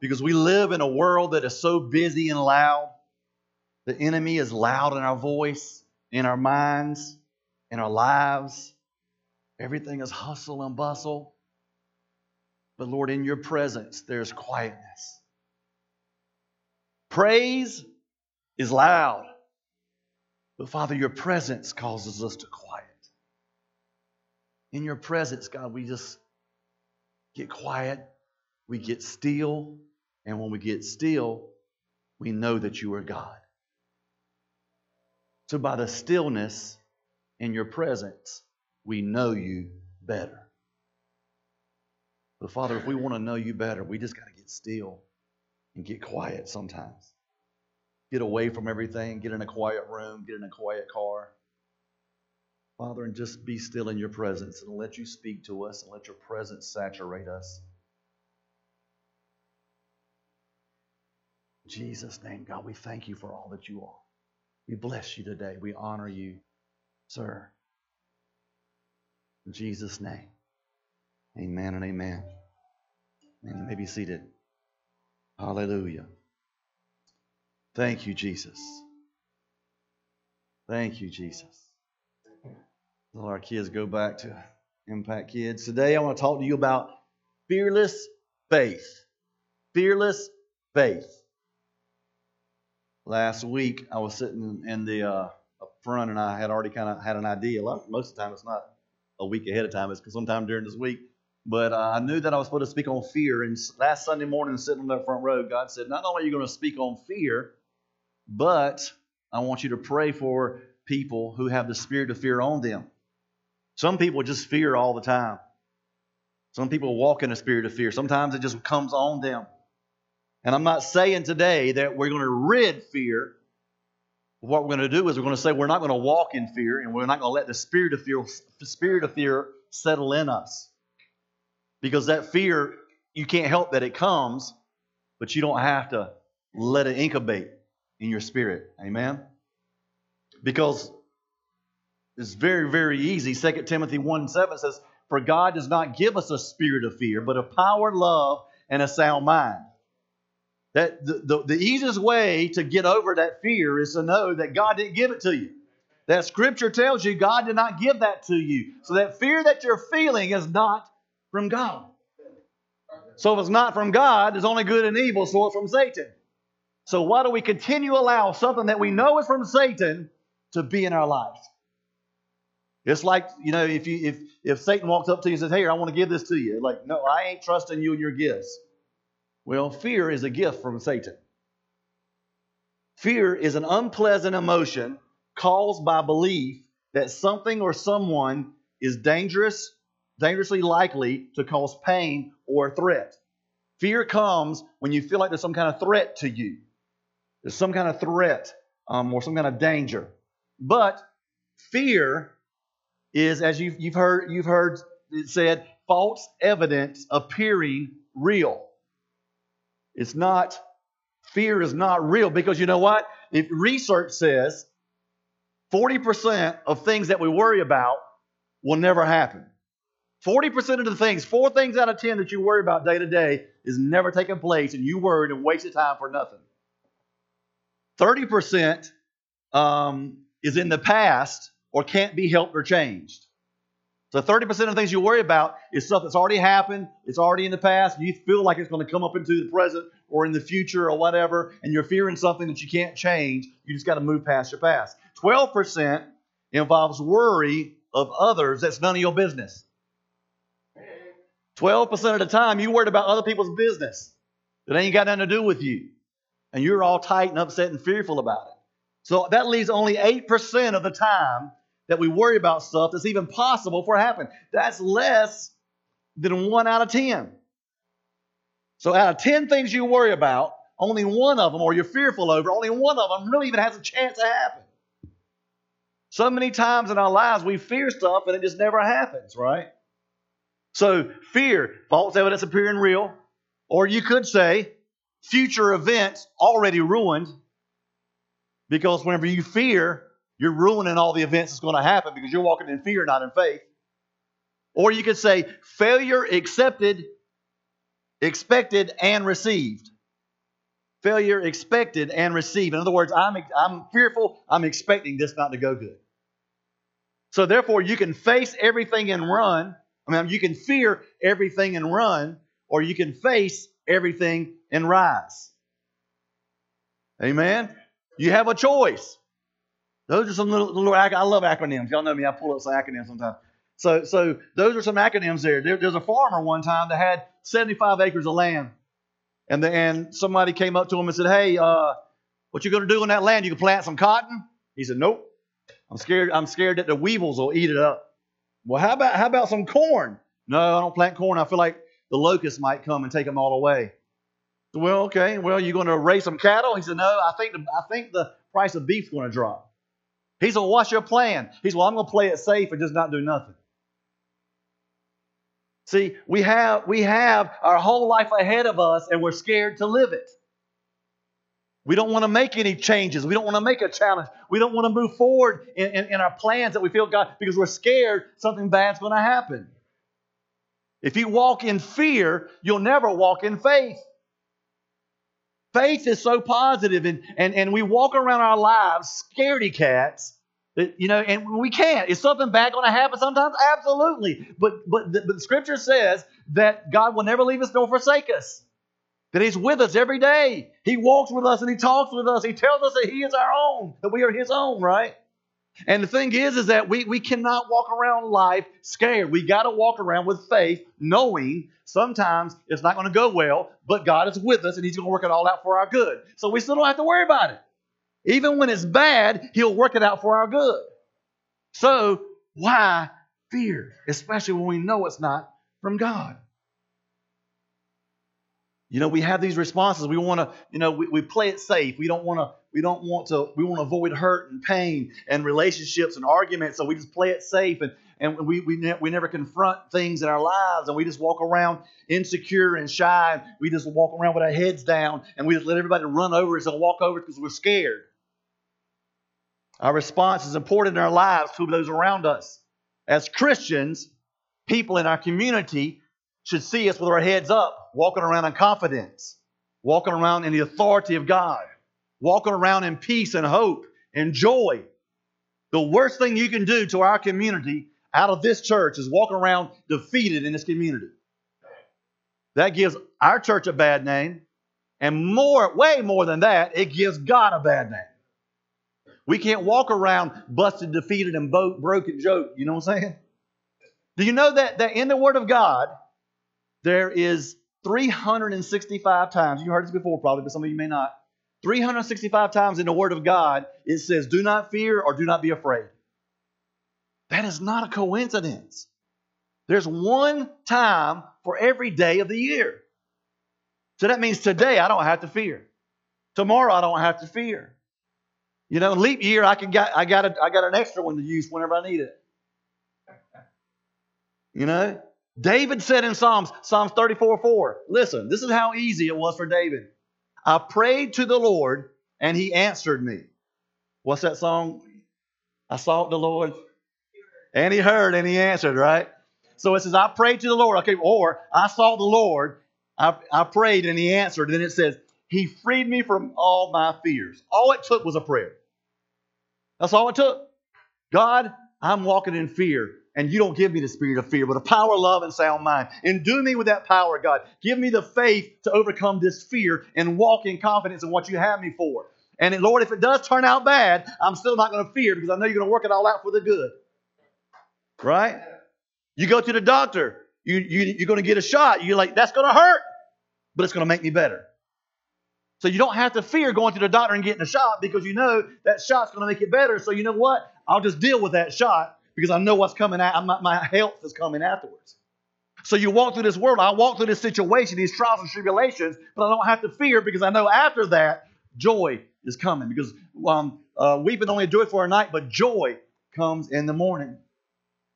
because we live in a world that is so busy and loud. The enemy is loud in our voice, in our minds, in our lives. Everything is hustle and bustle. But Lord, in your presence, there's quietness. Praise is loud. But Father, your presence causes us to quiet. In your presence, God, we just get quiet, we get still, and when we get still, we know that you are God. So, by the stillness in your presence, we know you better. But, Father, if we want to know you better, we just got to get still and get quiet sometimes. Get away from everything, get in a quiet room, get in a quiet car. Father, and just be still in your presence and let you speak to us and let your presence saturate us. Jesus' name, God, we thank you for all that you are. We bless you today. We honor you, sir. In Jesus' name, amen and amen. And you may be seated. Hallelujah. Thank you, Jesus. Thank you, Jesus. Let our kids go back to Impact Kids. Today, I want to talk to you about fearless faith. Fearless faith. Last week, I was sitting in the uh, up front, and I had already kind of had an idea. Most of the time, it's not a week ahead of time; it's sometime during this week. But uh, I knew that I was supposed to speak on fear. And last Sunday morning, sitting on that front row, God said, "Not only are you going to speak on fear, but I want you to pray for people who have the spirit of fear on them." Some people just fear all the time. Some people walk in a spirit of fear. Sometimes it just comes on them. And I'm not saying today that we're going to rid fear. What we're going to do is we're going to say we're not going to walk in fear and we're not going to let the spirit of fear, the spirit of fear settle in us. Because that fear, you can't help that it comes, but you don't have to let it incubate in your spirit. Amen? Because it's very, very easy. 2 Timothy 1 7 says, For God does not give us a spirit of fear, but of power, love, and a sound mind. That the, the, the easiest way to get over that fear is to know that God didn't give it to you. That scripture tells you God did not give that to you. So that fear that you're feeling is not from God. So if it's not from God, it's only good and evil, so it's from Satan. So why do we continue to allow something that we know is from Satan to be in our lives? It's like, you know, if you if if Satan walks up to you and says, Hey, I want to give this to you, like, no, I ain't trusting you and your gifts. Well, fear is a gift from Satan. Fear is an unpleasant emotion caused by belief that something or someone is dangerous, dangerously likely to cause pain or threat. Fear comes when you feel like there's some kind of threat to you. There's some kind of threat um, or some kind of danger. But fear is, as you've, you've heard, you've heard it said, false evidence appearing real. It's not, fear is not real because you know what? If research says 40% of things that we worry about will never happen. 40% of the things, four things out of 10 that you worry about day to day is never taking place and you worried and wasted time for nothing. 30% um, is in the past or can't be helped or changed. So 30% of the things you worry about is stuff that's already happened, it's already in the past, you feel like it's going to come up into the present or in the future or whatever, and you're fearing something that you can't change. You just got to move past your past. 12% involves worry of others that's none of your business. 12% of the time you worried about other people's business that ain't got nothing to do with you. And you're all tight and upset and fearful about it. So that leaves only 8% of the time that we worry about stuff that's even possible for it to happen. That's less than one out of 10. So out of 10 things you worry about, only one of them, or you're fearful over, only one of them really even has a chance to happen. So many times in our lives we fear stuff and it just never happens, right? So fear, false evidence appearing real, or you could say future events already ruined because whenever you fear, you're ruining all the events that's going to happen because you're walking in fear, not in faith. Or you could say failure accepted, expected, and received. failure expected and received. In other words, I'm, I'm fearful, I'm expecting this not to go good. So therefore, you can face everything and run. I mean, you can fear everything and run, or you can face everything and rise. Amen? You have a choice. Those are some little, little I love acronyms. Y'all know me. I pull up some acronyms sometimes. So, so those are some acronyms there. there. There's a farmer one time that had 75 acres of land, and the, and somebody came up to him and said, "Hey, uh, what you going to do on that land? You can plant some cotton?" He said, "Nope. I'm scared. I'm scared that the weevils will eat it up." Well, how about how about some corn? No, I don't plant corn. I feel like the locusts might come and take them all away. Well, okay. Well, you're going to raise some cattle? He said, No. I think the, I think the price of beef's going to drop. He said, well, what's your plan? He said, well, I'm going to play it safe and just not do nothing. See, we have, we have our whole life ahead of us and we're scared to live it. We don't want to make any changes. We don't want to make a challenge. We don't want to move forward in, in, in our plans that we feel God, because we're scared something bad's going to happen. If you walk in fear, you'll never walk in faith. Faith is so positive, and, and, and we walk around our lives scaredy cats. You know, and we can't. Is something bad going to happen sometimes? Absolutely. But but the, but the Scripture says that God will never leave us nor forsake us. That He's with us every day. He walks with us and He talks with us. He tells us that He is our own, that we are His own, right? And the thing is, is that we, we cannot walk around life scared. We got to walk around with faith, knowing sometimes it's not going to go well, but God is with us and He's going to work it all out for our good. So we still don't have to worry about it. Even when it's bad, He'll work it out for our good. So why fear, especially when we know it's not from God? You know, we have these responses. We want to, you know, we, we play it safe. We don't want to, we don't want to, we want to avoid hurt and pain and relationships and arguments. So we just play it safe and, and we, we, ne- we never confront things in our lives and we just walk around insecure and shy. And we just walk around with our heads down and we just let everybody run over us and walk over because we're scared. Our response is important in our lives to those around us. As Christians, people in our community should see us with our heads up, walking around in confidence, walking around in the authority of God, walking around in peace and hope and joy. The worst thing you can do to our community out of this church is walk around defeated in this community. That gives our church a bad name, and more, way more than that, it gives God a bad name. We can't walk around busted, defeated, and broke, broken joke. You know what I'm saying? Do you know that, that in the Word of God, there is 365 times, you heard this before probably, but some of you may not. 365 times in the Word of God, it says, Do not fear or do not be afraid. That is not a coincidence. There's one time for every day of the year. So that means today I don't have to fear. Tomorrow I don't have to fear. You know, leap year I can got I got a, I got an extra one to use whenever I need it. You know, David said in Psalms, Psalms 34 4, listen, this is how easy it was for David. I prayed to the Lord and he answered me. What's that song? I sought the Lord and he heard and he answered, right? So it says, I prayed to the Lord. Okay, or I sought the Lord, I, I prayed and he answered. Then it says, He freed me from all my fears. All it took was a prayer. That's all it took. God, I'm walking in fear and you don't give me the spirit of fear, but a power, love, and sound mind. Endue me with that power, God. Give me the faith to overcome this fear and walk in confidence in what you have me for. And Lord, if it does turn out bad, I'm still not going to fear because I know you're going to work it all out for the good. Right? You go to the doctor, you, you, you're going to get a shot. You're like, that's going to hurt, but it's going to make me better. So you don't have to fear going to the doctor and getting a shot because you know that shot's going to make it better. So you know what? I'll just deal with that shot because I know what's coming out. My, my health is coming afterwards. So you walk through this world. I walk through this situation, these trials and tribulations, but I don't have to fear because I know after that joy is coming. Because um, uh, weeping only it for a night, but joy comes in the morning.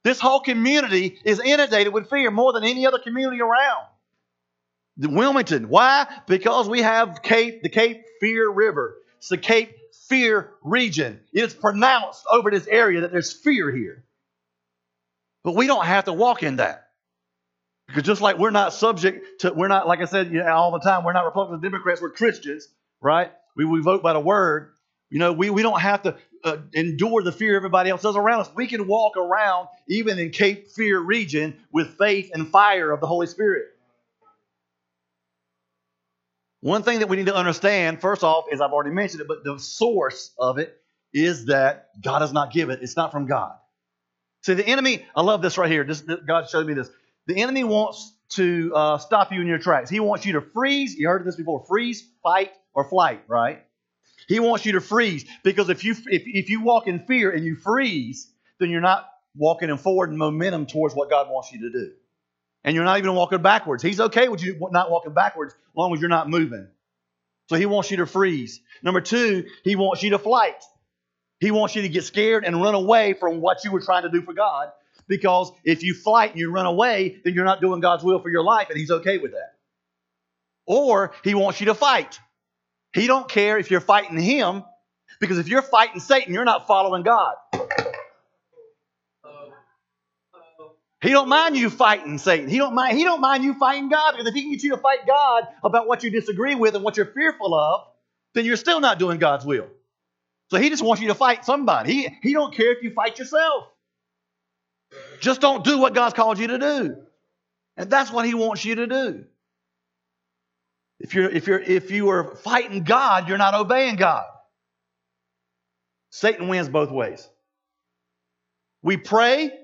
This whole community is inundated with fear more than any other community around. The Wilmington. Why? Because we have Cape, the Cape Fear River. It's the Cape Fear region. It is pronounced over this area that there's fear here. But we don't have to walk in that. Because just like we're not subject to, we're not, like I said you know, all the time, we're not Republicans, Democrats, we're Christians. right? We, we vote by the word. You know, we, we don't have to uh, endure the fear everybody else does around us. We can walk around, even in Cape Fear region, with faith and fire of the Holy Spirit. One thing that we need to understand, first off, is I've already mentioned it, but the source of it is that God does not give it. It's not from God. See, the enemy, I love this right here. This, God showed me this. The enemy wants to uh, stop you in your tracks. He wants you to freeze. You heard this before freeze, fight, or flight, right? He wants you to freeze because if you if, if you walk in fear and you freeze, then you're not walking in forward momentum towards what God wants you to do. And you're not even walking backwards. He's okay with you not walking backwards as long as you're not moving. So he wants you to freeze. Number two, he wants you to flight. He wants you to get scared and run away from what you were trying to do for God. Because if you flight and you run away, then you're not doing God's will for your life, and He's okay with that. Or He wants you to fight. He don't care if you're fighting Him, because if you're fighting Satan, you're not following God. He don't mind you fighting Satan. He don't mind. He don't mind you fighting God because if he can get you to fight God about what you disagree with and what you're fearful of, then you're still not doing God's will. So he just wants you to fight somebody. He, he don't care if you fight yourself. Just don't do what God's called you to do. And that's what he wants you to do. If you're if you're if you are fighting God, you're not obeying God. Satan wins both ways. We pray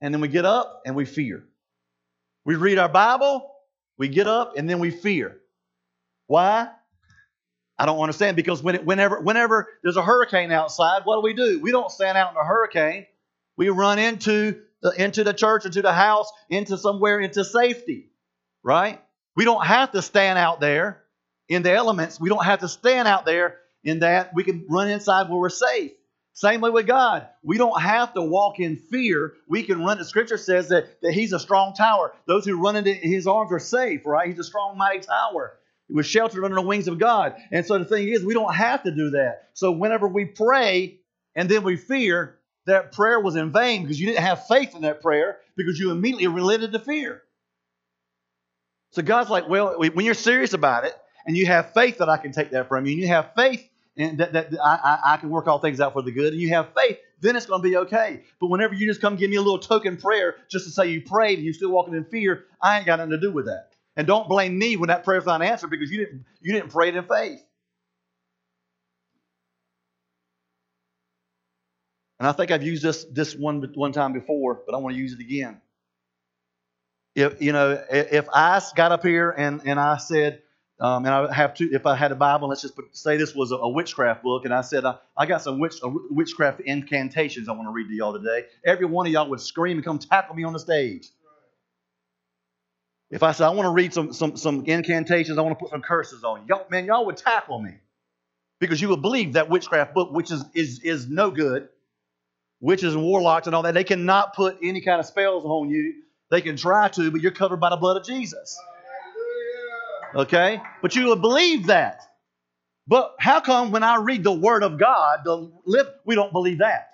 and then we get up and we fear. We read our Bible, we get up and then we fear. Why? I don't understand because when it, whenever whenever there's a hurricane outside, what do we do? We don't stand out in a hurricane. We run into the into the church, into the house, into somewhere, into safety, right? We don't have to stand out there in the elements. We don't have to stand out there in that. We can run inside where we're safe. Same way with God. We don't have to walk in fear. We can run. The scripture says that, that He's a strong tower. Those who run into His arms are safe, right? He's a strong, mighty tower. We're sheltered under the wings of God. And so the thing is, we don't have to do that. So whenever we pray and then we fear, that prayer was in vain because you didn't have faith in that prayer because you immediately related to fear. So God's like, well, when you're serious about it and you have faith that I can take that from you, and you have faith and that, that I, I, can work all things out for the good, and you have faith, then it's going to be okay. But whenever you just come give me a little token prayer just to say you prayed and you're still walking in fear, I ain't got nothing to do with that. And don't blame me when that prayer's not answered because you didn't you didn't pray it in faith. And I think I've used this this one one time before, but I want to use it again. If you know, if I got up here and and I said, um, and I have to, if I had a Bible, let's just say this was a, a, witchcraft book, and I said I, I got some witch, witchcraft incantations I want to read to y'all today. Every one of y'all would scream and come tackle me on the stage. If I said I want to read some some some incantations, I want to put some curses on you, y'all, man, y'all would tackle me because you would believe that witchcraft book, which is is is no good. Witches and warlocks and all that, they cannot put any kind of spells on you. They can try to, but you're covered by the blood of Jesus. Okay, but you would believe that. But how come when I read the Word of God, the lip, we don't believe that?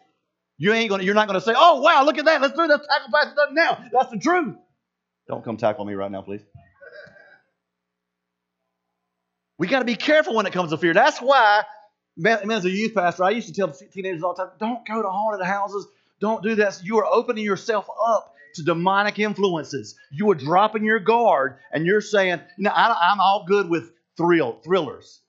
You ain't gonna, you're not gonna say, "Oh wow, look at that! Let's do this tackle pass now." That's the truth. Don't come tackle me right now, please. We got to be careful when it comes to fear. That's why, man, as a youth pastor, I used to tell teenagers all the time don't go to haunted houses. Don't do that. You are opening yourself up to demonic influences. You are dropping your guard and you're saying, you know, I, am all good with thrill thrillers.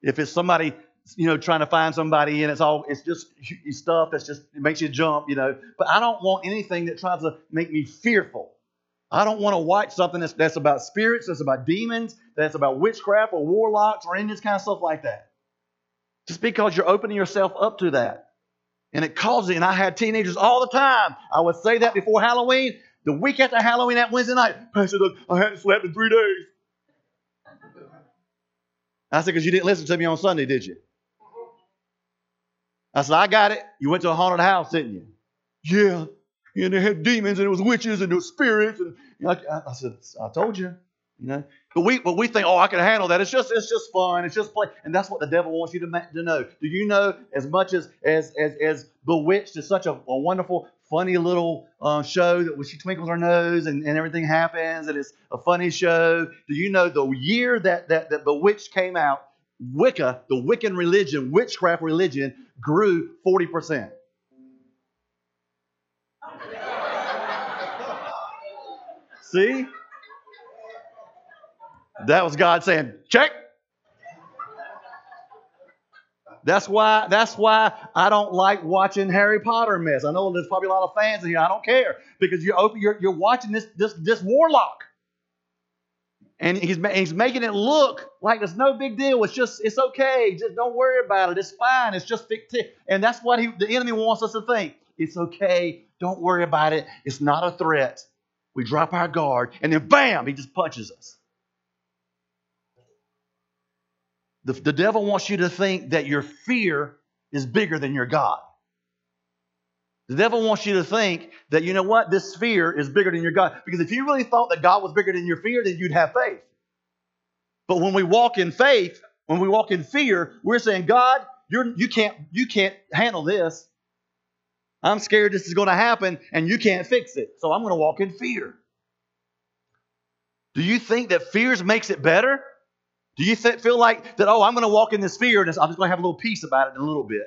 If it's somebody, you know, trying to find somebody and it's all, it's just stuff that's just, it makes you jump, you know. But I don't want anything that tries to make me fearful. I don't want to watch something that's, that's about spirits, that's about demons, that's about witchcraft or warlocks or any of this kind of stuff like that. Just because you're opening yourself up to that. And it causes. And I had teenagers all the time. I would say that before Halloween. The week after Halloween, that Wednesday night, Pastor, look, I hadn't slept in three days. I said, because you didn't listen to me on Sunday, did you? I said, I got it. You went to a haunted house, didn't you? Yeah and they had demons and it was witches and it was spirits and I, I, said I told you you know. But we but we think oh I can handle that. It's just it's just fun. It's just play. And that's what the devil wants you to, to know. Do you know as much as as as, as bewitched is such a, a wonderful funny little uh, show that when she twinkles her nose and, and everything happens and it's a funny show? Do you know the year that that that bewitched came out Wicca, the Wiccan religion, witchcraft religion, grew 40%. See? That was God saying, check. That's why that's why I don't like watching Harry Potter mess. I know there's probably a lot of fans in here. I don't care because you're open, you're, you're watching this this this warlock, and he's he's making it look like it's no big deal. It's just it's okay. Just don't worry about it. It's fine. It's just fictitious. And that's what he, the enemy wants us to think. It's okay. Don't worry about it. It's not a threat. We drop our guard, and then bam, he just punches us. The, the devil wants you to think that your fear is bigger than your God. The devil wants you to think that, you know what, this fear is bigger than your God. Because if you really thought that God was bigger than your fear, then you'd have faith. But when we walk in faith, when we walk in fear, we're saying, God, you're, you, can't, you can't handle this. I'm scared this is going to happen and you can't fix it. So I'm going to walk in fear. Do you think that fears makes it better? Do you th- feel like that, oh, I'm going to walk in this fear and I'm just going to have a little peace about it in a little bit?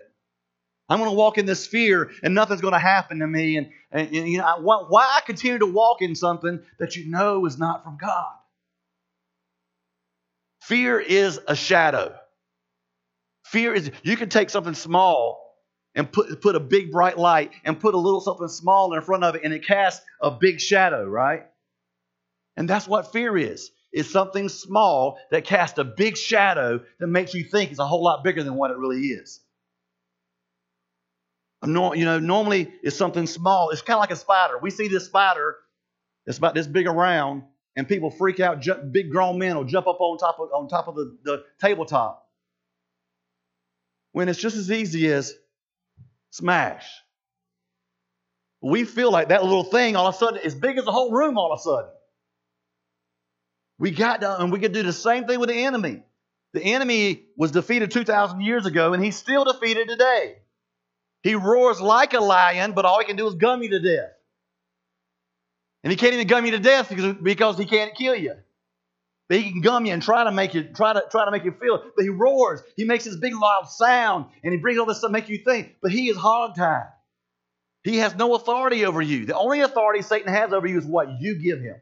I'm going to walk in this fear and nothing's going to happen to me. And, and, and you know, why, why I continue to walk in something that you know is not from God? Fear is a shadow. Fear is, you can take something small and put, put a big bright light and put a little something small in front of it and it casts a big shadow, right? And that's what fear is is something small that casts a big shadow that makes you think it's a whole lot bigger than what it really is. No, you know, normally it's something small. It's kind of like a spider. We see this spider that's about this big around, and people freak out. Jump, big grown men will jump up on top of on top of the, the tabletop. When it's just as easy as smash. We feel like that little thing all of a sudden as big as the whole room all of a sudden. We got to, and we could do the same thing with the enemy. The enemy was defeated 2,000 years ago, and he's still defeated today. He roars like a lion, but all he can do is gum you to death. And he can't even gum you to death because, because he can't kill you. He can gum you and try to make you try to try to make you feel it. But he roars. He makes this big loud sound, and he brings all this stuff to make you think. But he is hogtied. He has no authority over you. The only authority Satan has over you is what you give him.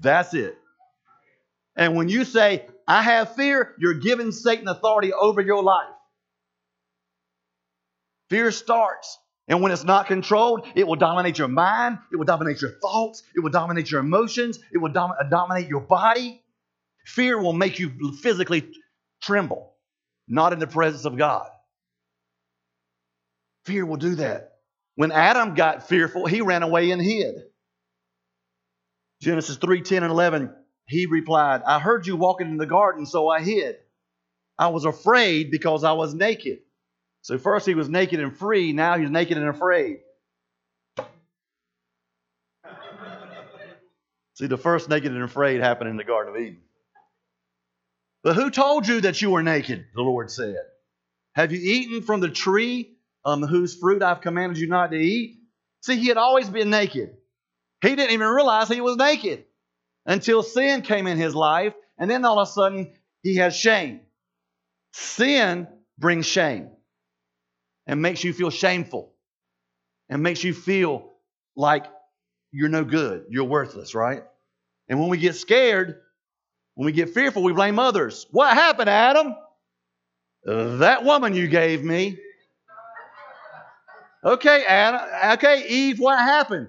That's it. And when you say, I have fear, you're giving Satan authority over your life. Fear starts. And when it's not controlled, it will dominate your mind, it will dominate your thoughts, it will dominate your emotions, it will dom- dominate your body. Fear will make you physically tremble, not in the presence of God. Fear will do that. When Adam got fearful, he ran away and hid. Genesis 3 10 and 11 he replied, I heard you walking in the garden, so I hid. I was afraid because I was naked. So first he was naked and free, now he's naked and afraid. See, the first naked and afraid happened in the Garden of Eden. But who told you that you were naked? The Lord said. Have you eaten from the tree um, whose fruit I've commanded you not to eat? See, he had always been naked. He didn't even realize he was naked until sin came in his life, and then all of a sudden he has shame. Sin brings shame and makes you feel shameful and makes you feel like you're no good, you're worthless, right? And when we get scared, when we get fearful, we blame others. What happened, Adam? that woman you gave me. Okay, Adam. Okay, Eve, what happened?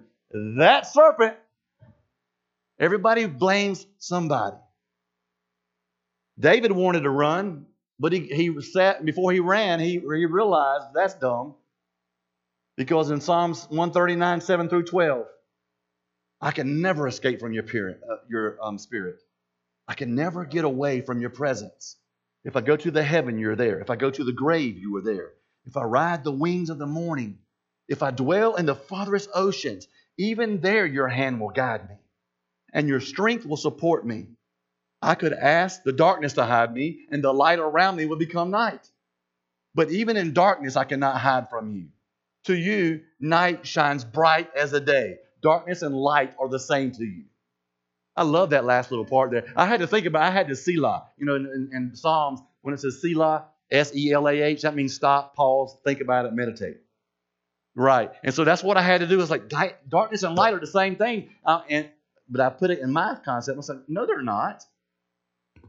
That serpent Everybody blames somebody. David wanted to run, but he, he sat before he ran, he, he realized that's dumb. Because in Psalms 139, 7 through 12, I can never escape from your, uh, your um, spirit. I can never get away from your presence. If I go to the heaven, you're there. If I go to the grave, you are there. If I ride the wings of the morning, if I dwell in the farthest oceans, even there your hand will guide me and your strength will support me. I could ask the darkness to hide me, and the light around me would become night. But even in darkness, I cannot hide from you. To you, night shines bright as a day. Darkness and light are the same to you. I love that last little part there. I had to think about, I had to Selah. You know, in, in, in Psalms, when it says Selah, S E L A H, that means stop, pause, think about it, meditate. Right. And so that's what I had to do. It's like darkness and light are the same thing. Uh, and But I put it in my concept. I said, no, they're not.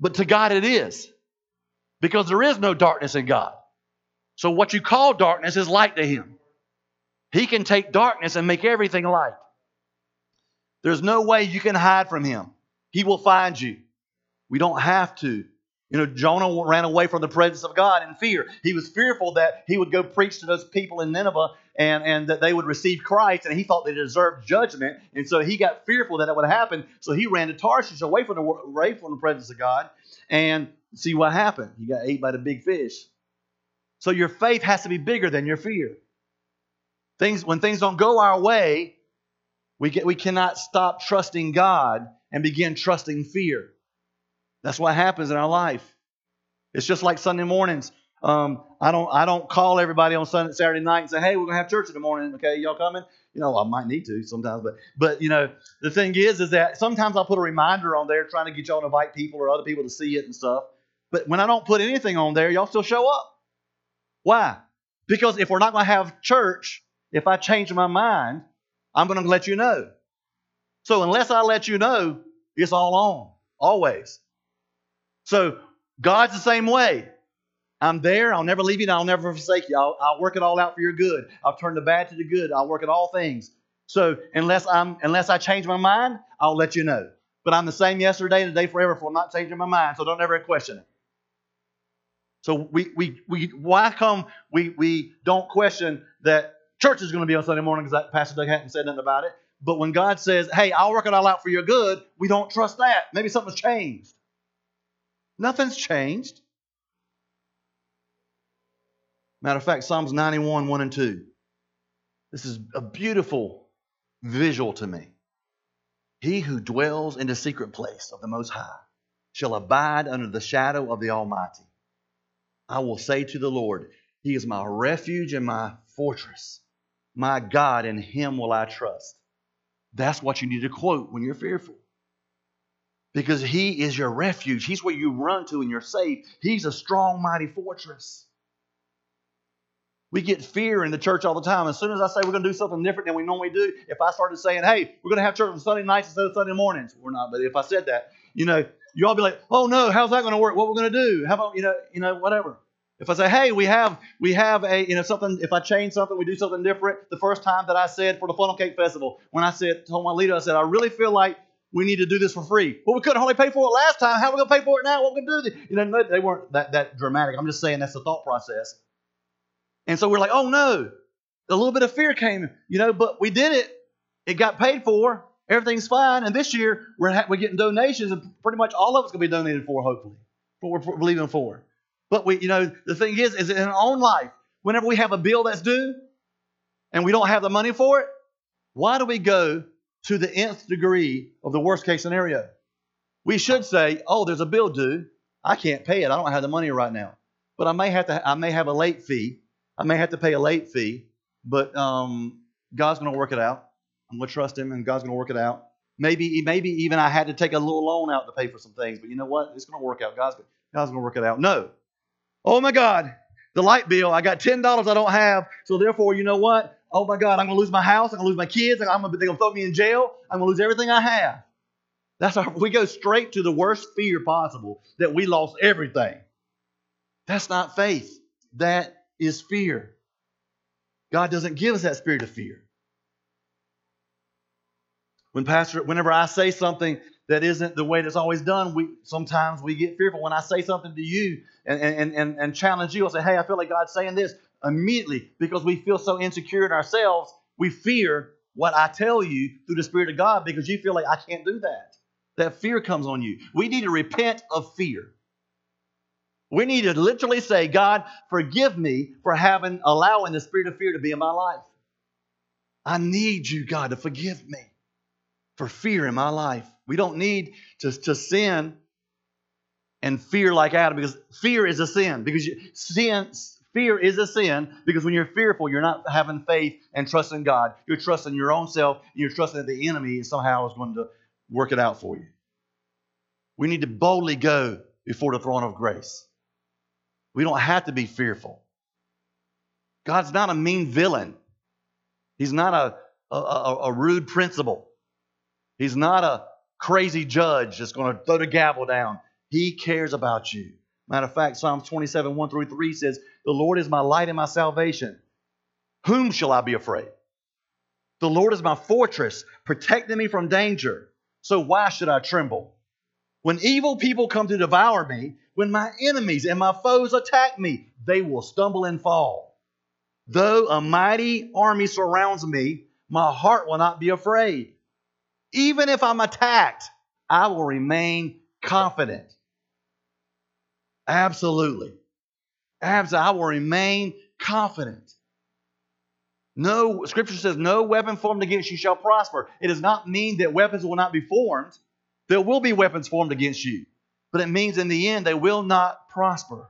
But to God it is. Because there is no darkness in God. So what you call darkness is light to Him. He can take darkness and make everything light. There's no way you can hide from him. He will find you. We don't have to. You know, Jonah ran away from the presence of God in fear. He was fearful that he would go preach to those people in Nineveh and, and that they would receive Christ, and he thought they deserved judgment. And so he got fearful that it would happen. So he ran to Tarshish away from the, away from the presence of God. And see what happened. He got ate by the big fish. So your faith has to be bigger than your fear. Things, when things don't go our way, we, get, we cannot stop trusting God and begin trusting fear. That's what happens in our life. It's just like Sunday mornings. Um, I don't I don't call everybody on Sunday Saturday night and say, hey, we're gonna have church in the morning. Okay, y'all coming? You know, I might need to sometimes, but but you know, the thing is, is that sometimes I'll put a reminder on there trying to get y'all to invite people or other people to see it and stuff. But when I don't put anything on there, y'all still show up. Why? Because if we're not gonna have church, if I change my mind, I'm going to let you know. So unless I let you know, it's all on, always. So God's the same way. I'm there. I'll never leave you. And I'll never forsake you. I'll, I'll work it all out for your good. I'll turn the bad to the good. I'll work at all things. So unless I'm unless I change my mind, I'll let you know. But I'm the same yesterday and today forever, for I'm not changing my mind. So don't ever question it. So we we we why come we we don't question that church is going to be on Sunday morning because Pastor Doug hadn't said nothing about it. But when God says, hey, I'll work it all out for your good, we don't trust that. Maybe something's changed. Nothing's changed. Matter of fact, Psalms 91, 1 and 2. This is a beautiful visual to me. He who dwells in the secret place of the Most High shall abide under the shadow of the Almighty. I will say to the Lord, He is my refuge and my fortress my God, in him will I trust. That's what you need to quote when you're fearful. Because he is your refuge. He's where you run to and you're safe. He's a strong, mighty fortress. We get fear in the church all the time. As soon as I say we're going to do something different than we normally do, if I started saying, hey, we're going to have church on Sunday nights instead of Sunday mornings, we're not, but if I said that, you know, you all be like, oh no, how's that going to work? What we're going to do? How about, you know, you know, whatever. If I say, hey, we have we have a you know something, if I change something, we do something different. The first time that I said for the Funnel Cake Festival, when I said told my leader, I said, I really feel like we need to do this for free. Well, we couldn't hardly pay for it last time. How are we gonna pay for it now? What we gonna do? You know, they weren't that that dramatic. I'm just saying that's the thought process. And so we're like, oh no, a little bit of fear came, you know, but we did it. It got paid for. Everything's fine. And this year we're we're getting donations, and pretty much all of it's gonna be donated for, hopefully, what we're believing for. But we, you know, the thing is, is in our own life, whenever we have a bill that's due and we don't have the money for it, why do we go to the nth degree of the worst case scenario? We should say, oh, there's a bill due. I can't pay it. I don't have the money right now. But I may have to. I may have a late fee. I may have to pay a late fee. But um, God's going to work it out. I'm going to trust Him, and God's going to work it out. Maybe, maybe even I had to take a little loan out to pay for some things. But you know what? It's going to work out. God's God's going to work it out. No, Oh my God, the light bill, I got $10 I don't have. So therefore, you know what? Oh my God, I'm going to lose my house. I'm going to lose my kids. I'm going to, they're going to throw me in jail. I'm going to lose everything I have. That's our, we go straight to the worst fear possible that we lost everything. That's not faith. That is fear. God doesn't give us that spirit of fear. When pastor, whenever I say something that isn't the way that's always done, we sometimes we get fearful. When I say something to you and, and, and, and challenge you, I'll say, hey, I feel like God's saying this immediately because we feel so insecure in ourselves, we fear what I tell you through the Spirit of God because you feel like I can't do that. That fear comes on you. We need to repent of fear. We need to literally say, God, forgive me for having allowing the spirit of fear to be in my life. I need you, God, to forgive me for fear in my life. We don't need to, to sin and fear like Adam because fear is a sin. Because you, sin, fear is a sin because when you're fearful, you're not having faith and trusting God. You're trusting your own self. And you're trusting that the enemy somehow is going to work it out for you. We need to boldly go before the throne of grace. We don't have to be fearful. God's not a mean villain. He's not a, a, a rude principal. He's not a crazy judge that's going to throw the gavel down. He cares about you. Matter of fact, Psalms 27, 1 through 3 says, The Lord is my light and my salvation. Whom shall I be afraid? The Lord is my fortress, protecting me from danger. So why should I tremble? When evil people come to devour me, when my enemies and my foes attack me, they will stumble and fall. Though a mighty army surrounds me, my heart will not be afraid. Even if I'm attacked, I will remain confident. Absolutely. Absolutely. I will remain confident. No, scripture says, no weapon formed against you shall prosper. It does not mean that weapons will not be formed. There will be weapons formed against you, but it means in the end they will not prosper.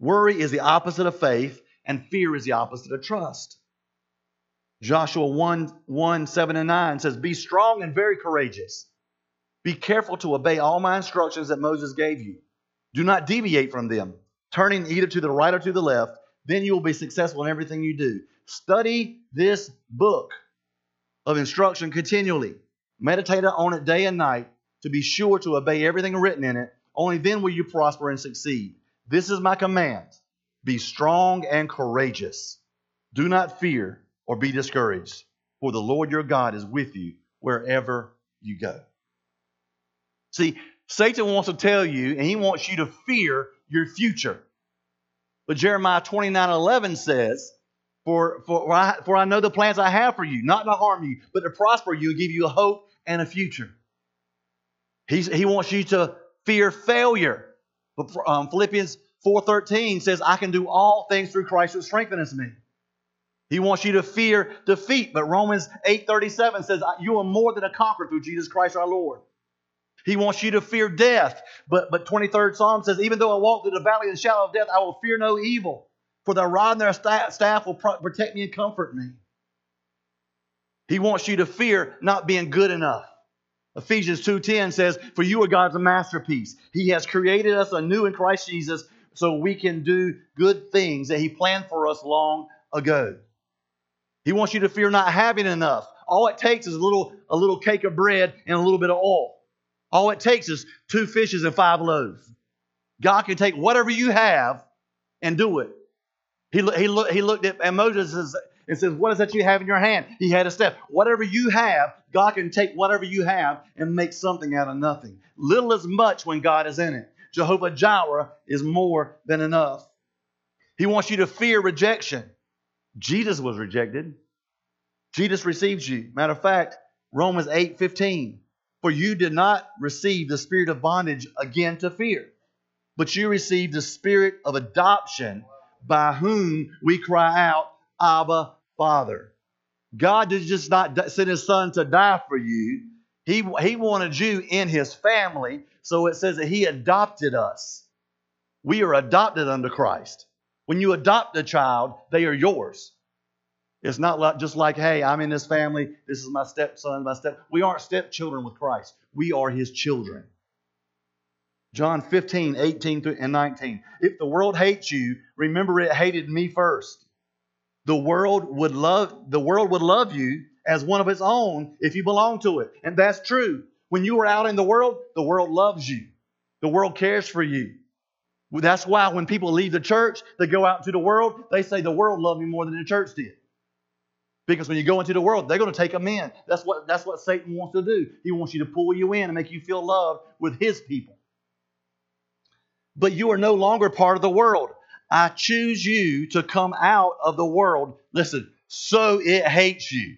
Worry is the opposite of faith, and fear is the opposite of trust. Joshua 1 1 7 and 9 says, Be strong and very courageous. Be careful to obey all my instructions that Moses gave you. Do not deviate from them, turning either to the right or to the left. Then you will be successful in everything you do. Study this book of instruction continually. Meditate on it day and night to be sure to obey everything written in it. Only then will you prosper and succeed. This is my command be strong and courageous. Do not fear or be discouraged, for the Lord your God is with you wherever you go. See, Satan wants to tell you, and he wants you to fear your future. But Jeremiah 29 11 says, for, for, I, for I know the plans I have for you, not to harm you, but to prosper you and give you a hope and a future. He's, he wants you to fear failure. But um, Philippians 4.13 says, I can do all things through Christ who strengthens me. He wants you to fear defeat. But Romans 8.37 says, you are more than a conqueror through Jesus Christ our Lord. He wants you to fear death. But, but 23rd Psalm says, even though I walk through the valley of the shadow of death, I will fear no evil. For their rod and their staff will protect me and comfort me. He wants you to fear not being good enough. Ephesians 2:10 says, "For you are God's masterpiece. He has created us anew in Christ Jesus so we can do good things that he planned for us long ago." He wants you to fear not having enough. All it takes is a little a little cake of bread and a little bit of oil. All it takes is two fishes and five loaves. God can take whatever you have and do it. He, he, he looked at, Moses and says, What is that you have in your hand? He had a staff. Whatever you have, God can take whatever you have and make something out of nothing. Little is much when God is in it. Jehovah Jireh is more than enough. He wants you to fear rejection. Jesus was rejected. Jesus receives you. Matter of fact, Romans 8 15. For you did not receive the spirit of bondage again to fear, but you received the spirit of adoption by whom we cry out, Abba, Father. God did just not send his son to die for you. He, he wanted you in his family. So it says that he adopted us. We are adopted under Christ. When you adopt a child, they are yours. It's not like, just like, hey, I'm in this family. This is my stepson, my step. We aren't stepchildren with Christ. We are his children. John 15, 18 and 19. If the world hates you, remember it hated me first. The world would love the world would love you as one of its own if you belong to it. And that's true. When you are out in the world, the world loves you. The world cares for you. That's why when people leave the church, they go out into the world, they say the world loved me more than the church did. Because when you go into the world, they're going to take them in. That's what, that's what Satan wants to do. He wants you to pull you in and make you feel loved with his people but you are no longer part of the world. I choose you to come out of the world. Listen, so it hates you.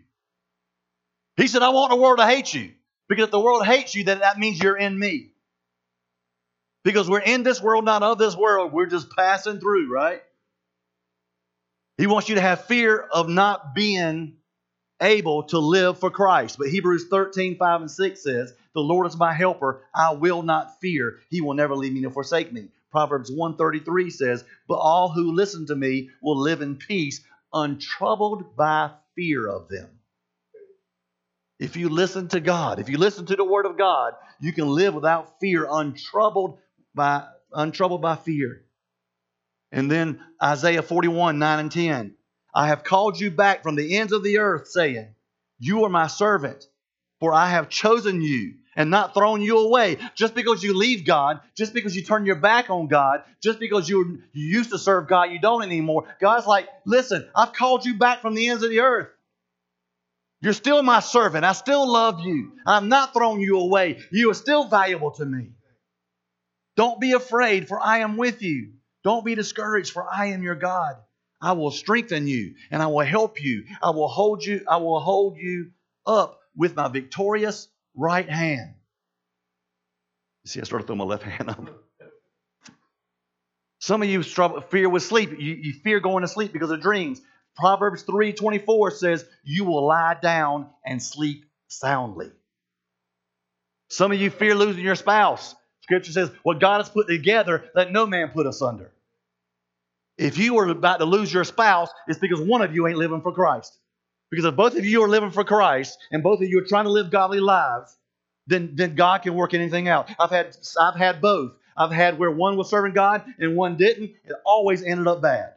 He said, I want the world to hate you. Because if the world hates you, then that means you're in me. Because we're in this world, not of this world. We're just passing through, right? He wants you to have fear of not being able to live for Christ. But Hebrews 13, 5 and 6 says, The Lord is my helper. I will not fear. He will never leave me nor forsake me. Proverbs 133 says, But all who listen to me will live in peace, untroubled by fear of them. If you listen to God, if you listen to the Word of God, you can live without fear, untroubled by, untroubled by fear. And then Isaiah 41, 9 and 10. I have called you back from the ends of the earth, saying, You are my servant, for I have chosen you and not thrown you away. Just because you leave God, just because you turn your back on God, just because you, you used to serve God, you don't anymore. God's like, Listen, I've called you back from the ends of the earth. You're still my servant. I still love you. I'm not throwing you away. You are still valuable to me. Don't be afraid, for I am with you. Don't be discouraged, for I am your God. I will strengthen you and I will help you. I will hold you, I will hold you up with my victorious right hand. You see, I started throwing my left hand up. Some of you struggle fear with sleep. You, you fear going to sleep because of dreams. Proverbs 3:24 says, "You will lie down and sleep soundly." Some of you fear losing your spouse. Scripture says, "What God has put together, let no man put asunder." If you are about to lose your spouse, it's because one of you ain't living for Christ. Because if both of you are living for Christ and both of you are trying to live godly lives, then, then God can work anything out. I've had I've had both. I've had where one was serving God and one didn't. It always ended up bad.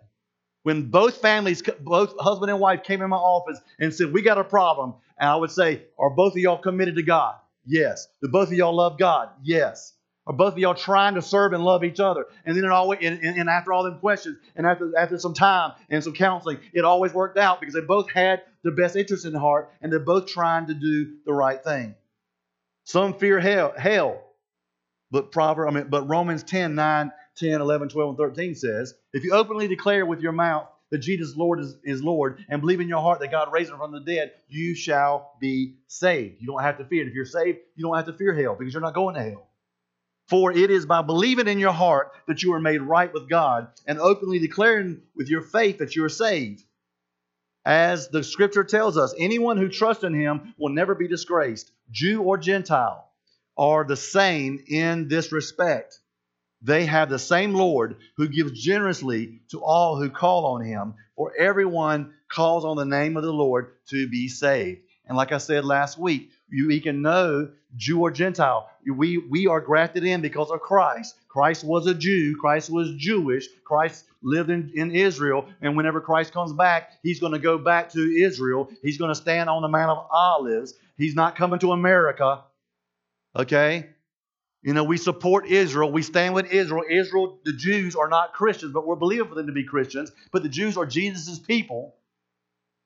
When both families, both husband and wife, came in my office and said, "We got a problem," and I would say, "Are both of y'all committed to God?" Yes. Do both of y'all love God? Yes. Are both of y'all trying to serve and love each other? And then it always, and, and after all them questions, and after after some time and some counseling, it always worked out because they both had the best interest in the heart, and they're both trying to do the right thing. Some fear hell, hell, but Proverbs, I mean, but Romans 10, 9, 10, 11, 12, and 13 says, if you openly declare with your mouth that Jesus Lord is, is Lord and believe in your heart that God raised him from the dead, you shall be saved. You don't have to fear it. If you're saved, you don't have to fear hell because you're not going to hell. For it is by believing in your heart that you are made right with God and openly declaring with your faith that you are saved. As the scripture tells us, anyone who trusts in him will never be disgraced. Jew or Gentile are the same in this respect. They have the same Lord who gives generously to all who call on him, for everyone calls on the name of the Lord to be saved. And like I said last week, you, we can know Jew or Gentile. We, we are grafted in because of Christ. Christ was a Jew. Christ was Jewish. Christ lived in, in Israel. And whenever Christ comes back, he's going to go back to Israel. He's going to stand on the Mount of Olives. He's not coming to America. Okay? You know, we support Israel. We stand with Israel. Israel, the Jews are not Christians, but we're believing for them to be Christians. But the Jews are Jesus' people.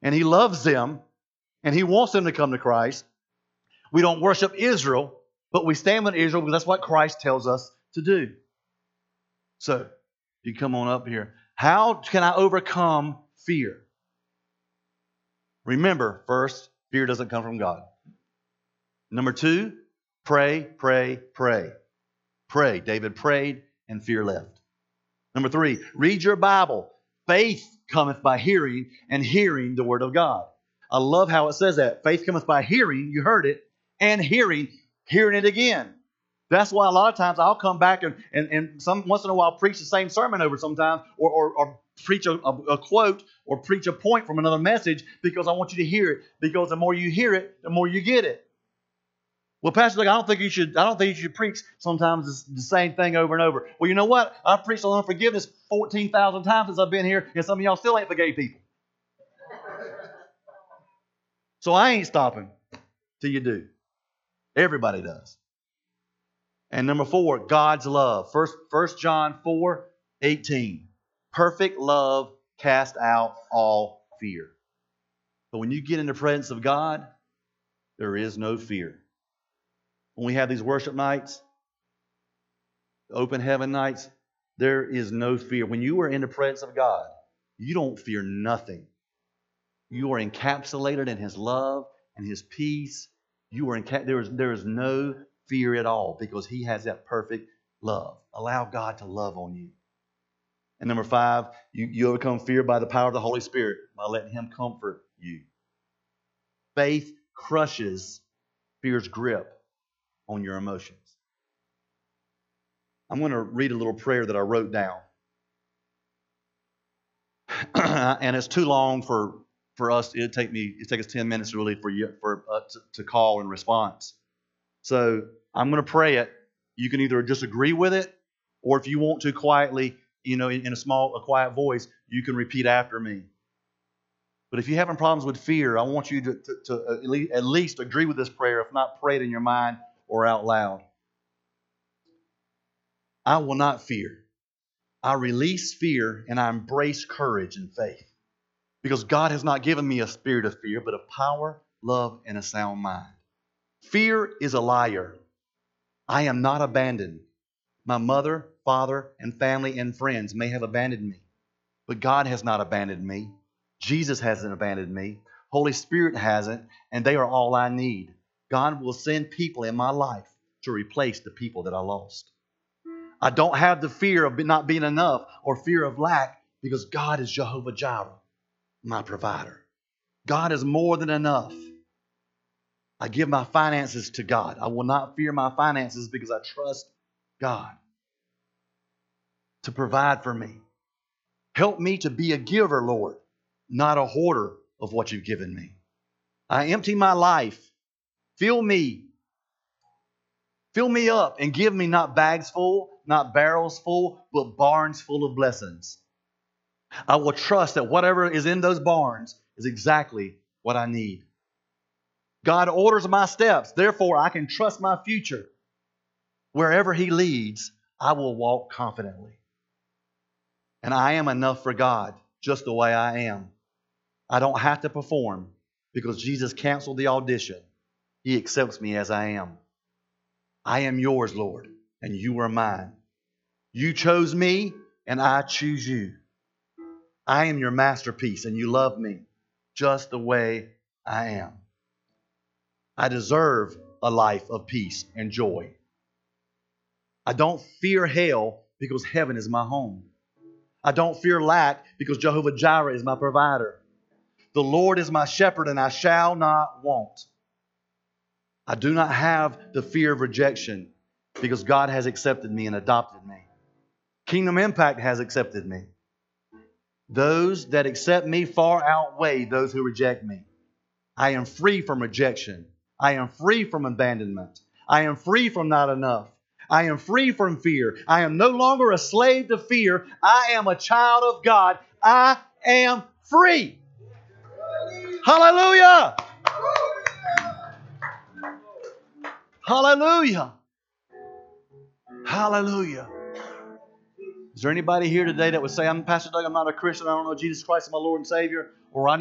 And he loves them. And he wants them to come to Christ. We don't worship Israel, but we stand with Israel because that's what Christ tells us to do. So, you come on up here. How can I overcome fear? Remember, first, fear doesn't come from God. Number two, pray, pray, pray. Pray. David prayed and fear left. Number three, read your Bible. Faith cometh by hearing, and hearing the word of God. I love how it says that. Faith cometh by hearing, you heard it, and hearing, hearing it again. That's why a lot of times I'll come back and, and, and some once in a while preach the same sermon over sometimes or, or, or preach a, a, a, quote or preach a point from another message because I want you to hear it. Because the more you hear it, the more you get it. Well, Pastor, look, I don't think you should. I don't think you should preach sometimes the same thing over and over. Well, you know what? I've preached on unforgiveness fourteen thousand times since I've been here, and some of y'all still ain't forgave people. so I ain't stopping till you do. Everybody does. And number four, God's love. First, First John 4 18. Perfect love cast out all fear. But when you get in the presence of God, there is no fear. When we have these worship nights, open heaven nights, there is no fear. When you are in the presence of God, you don't fear nothing. You are encapsulated in His love and His peace. You are in, there is there is no fear at all because He has that perfect love. Allow God to love on you. And number five, you, you overcome fear by the power of the Holy Spirit by letting Him comfort you. Faith crushes fear's grip on your emotions. I'm going to read a little prayer that I wrote down. and it's too long for, for us, it'd take me, it take us 10 minutes really for you, for uh, to, to call and response. So I'm going to pray it. You can either just agree with it, or if you want to quietly, you know, in, in a small, a quiet voice, you can repeat after me. But if you're having problems with fear, I want you to, to, to at least agree with this prayer, if not pray it in your mind or out loud. I will not fear. I release fear and I embrace courage and faith. Because God has not given me a spirit of fear, but of power, love, and a sound mind. Fear is a liar. I am not abandoned. My mother, father, and family and friends may have abandoned me, but God has not abandoned me. Jesus hasn't abandoned me. Holy Spirit hasn't, and they are all I need. God will send people in my life to replace the people that I lost. I don't have the fear of not being enough or fear of lack because God is Jehovah Jireh, my provider. God is more than enough. I give my finances to God. I will not fear my finances because I trust God to provide for me. Help me to be a giver, Lord, not a hoarder of what you've given me. I empty my life. Fill me. Fill me up and give me not bags full, not barrels full, but barns full of blessings. I will trust that whatever is in those barns is exactly what I need. God orders my steps, therefore, I can trust my future. Wherever He leads, I will walk confidently. And I am enough for God just the way I am. I don't have to perform because Jesus canceled the audition. He accepts me as I am. I am yours, Lord, and you are mine. You chose me, and I choose you. I am your masterpiece, and you love me just the way I am. I deserve a life of peace and joy. I don't fear hell because heaven is my home. I don't fear lack because Jehovah Jireh is my provider. The Lord is my shepherd, and I shall not want. I do not have the fear of rejection because God has accepted me and adopted me. Kingdom Impact has accepted me. Those that accept me far outweigh those who reject me. I am free from rejection. I am free from abandonment. I am free from not enough. I am free from fear. I am no longer a slave to fear. I am a child of God. I am free. Hallelujah. Hallelujah. Hallelujah. Is there anybody here today that would say, I'm Pastor Doug, I'm not a Christian, I don't know Jesus Christ as my Lord and Savior, or I need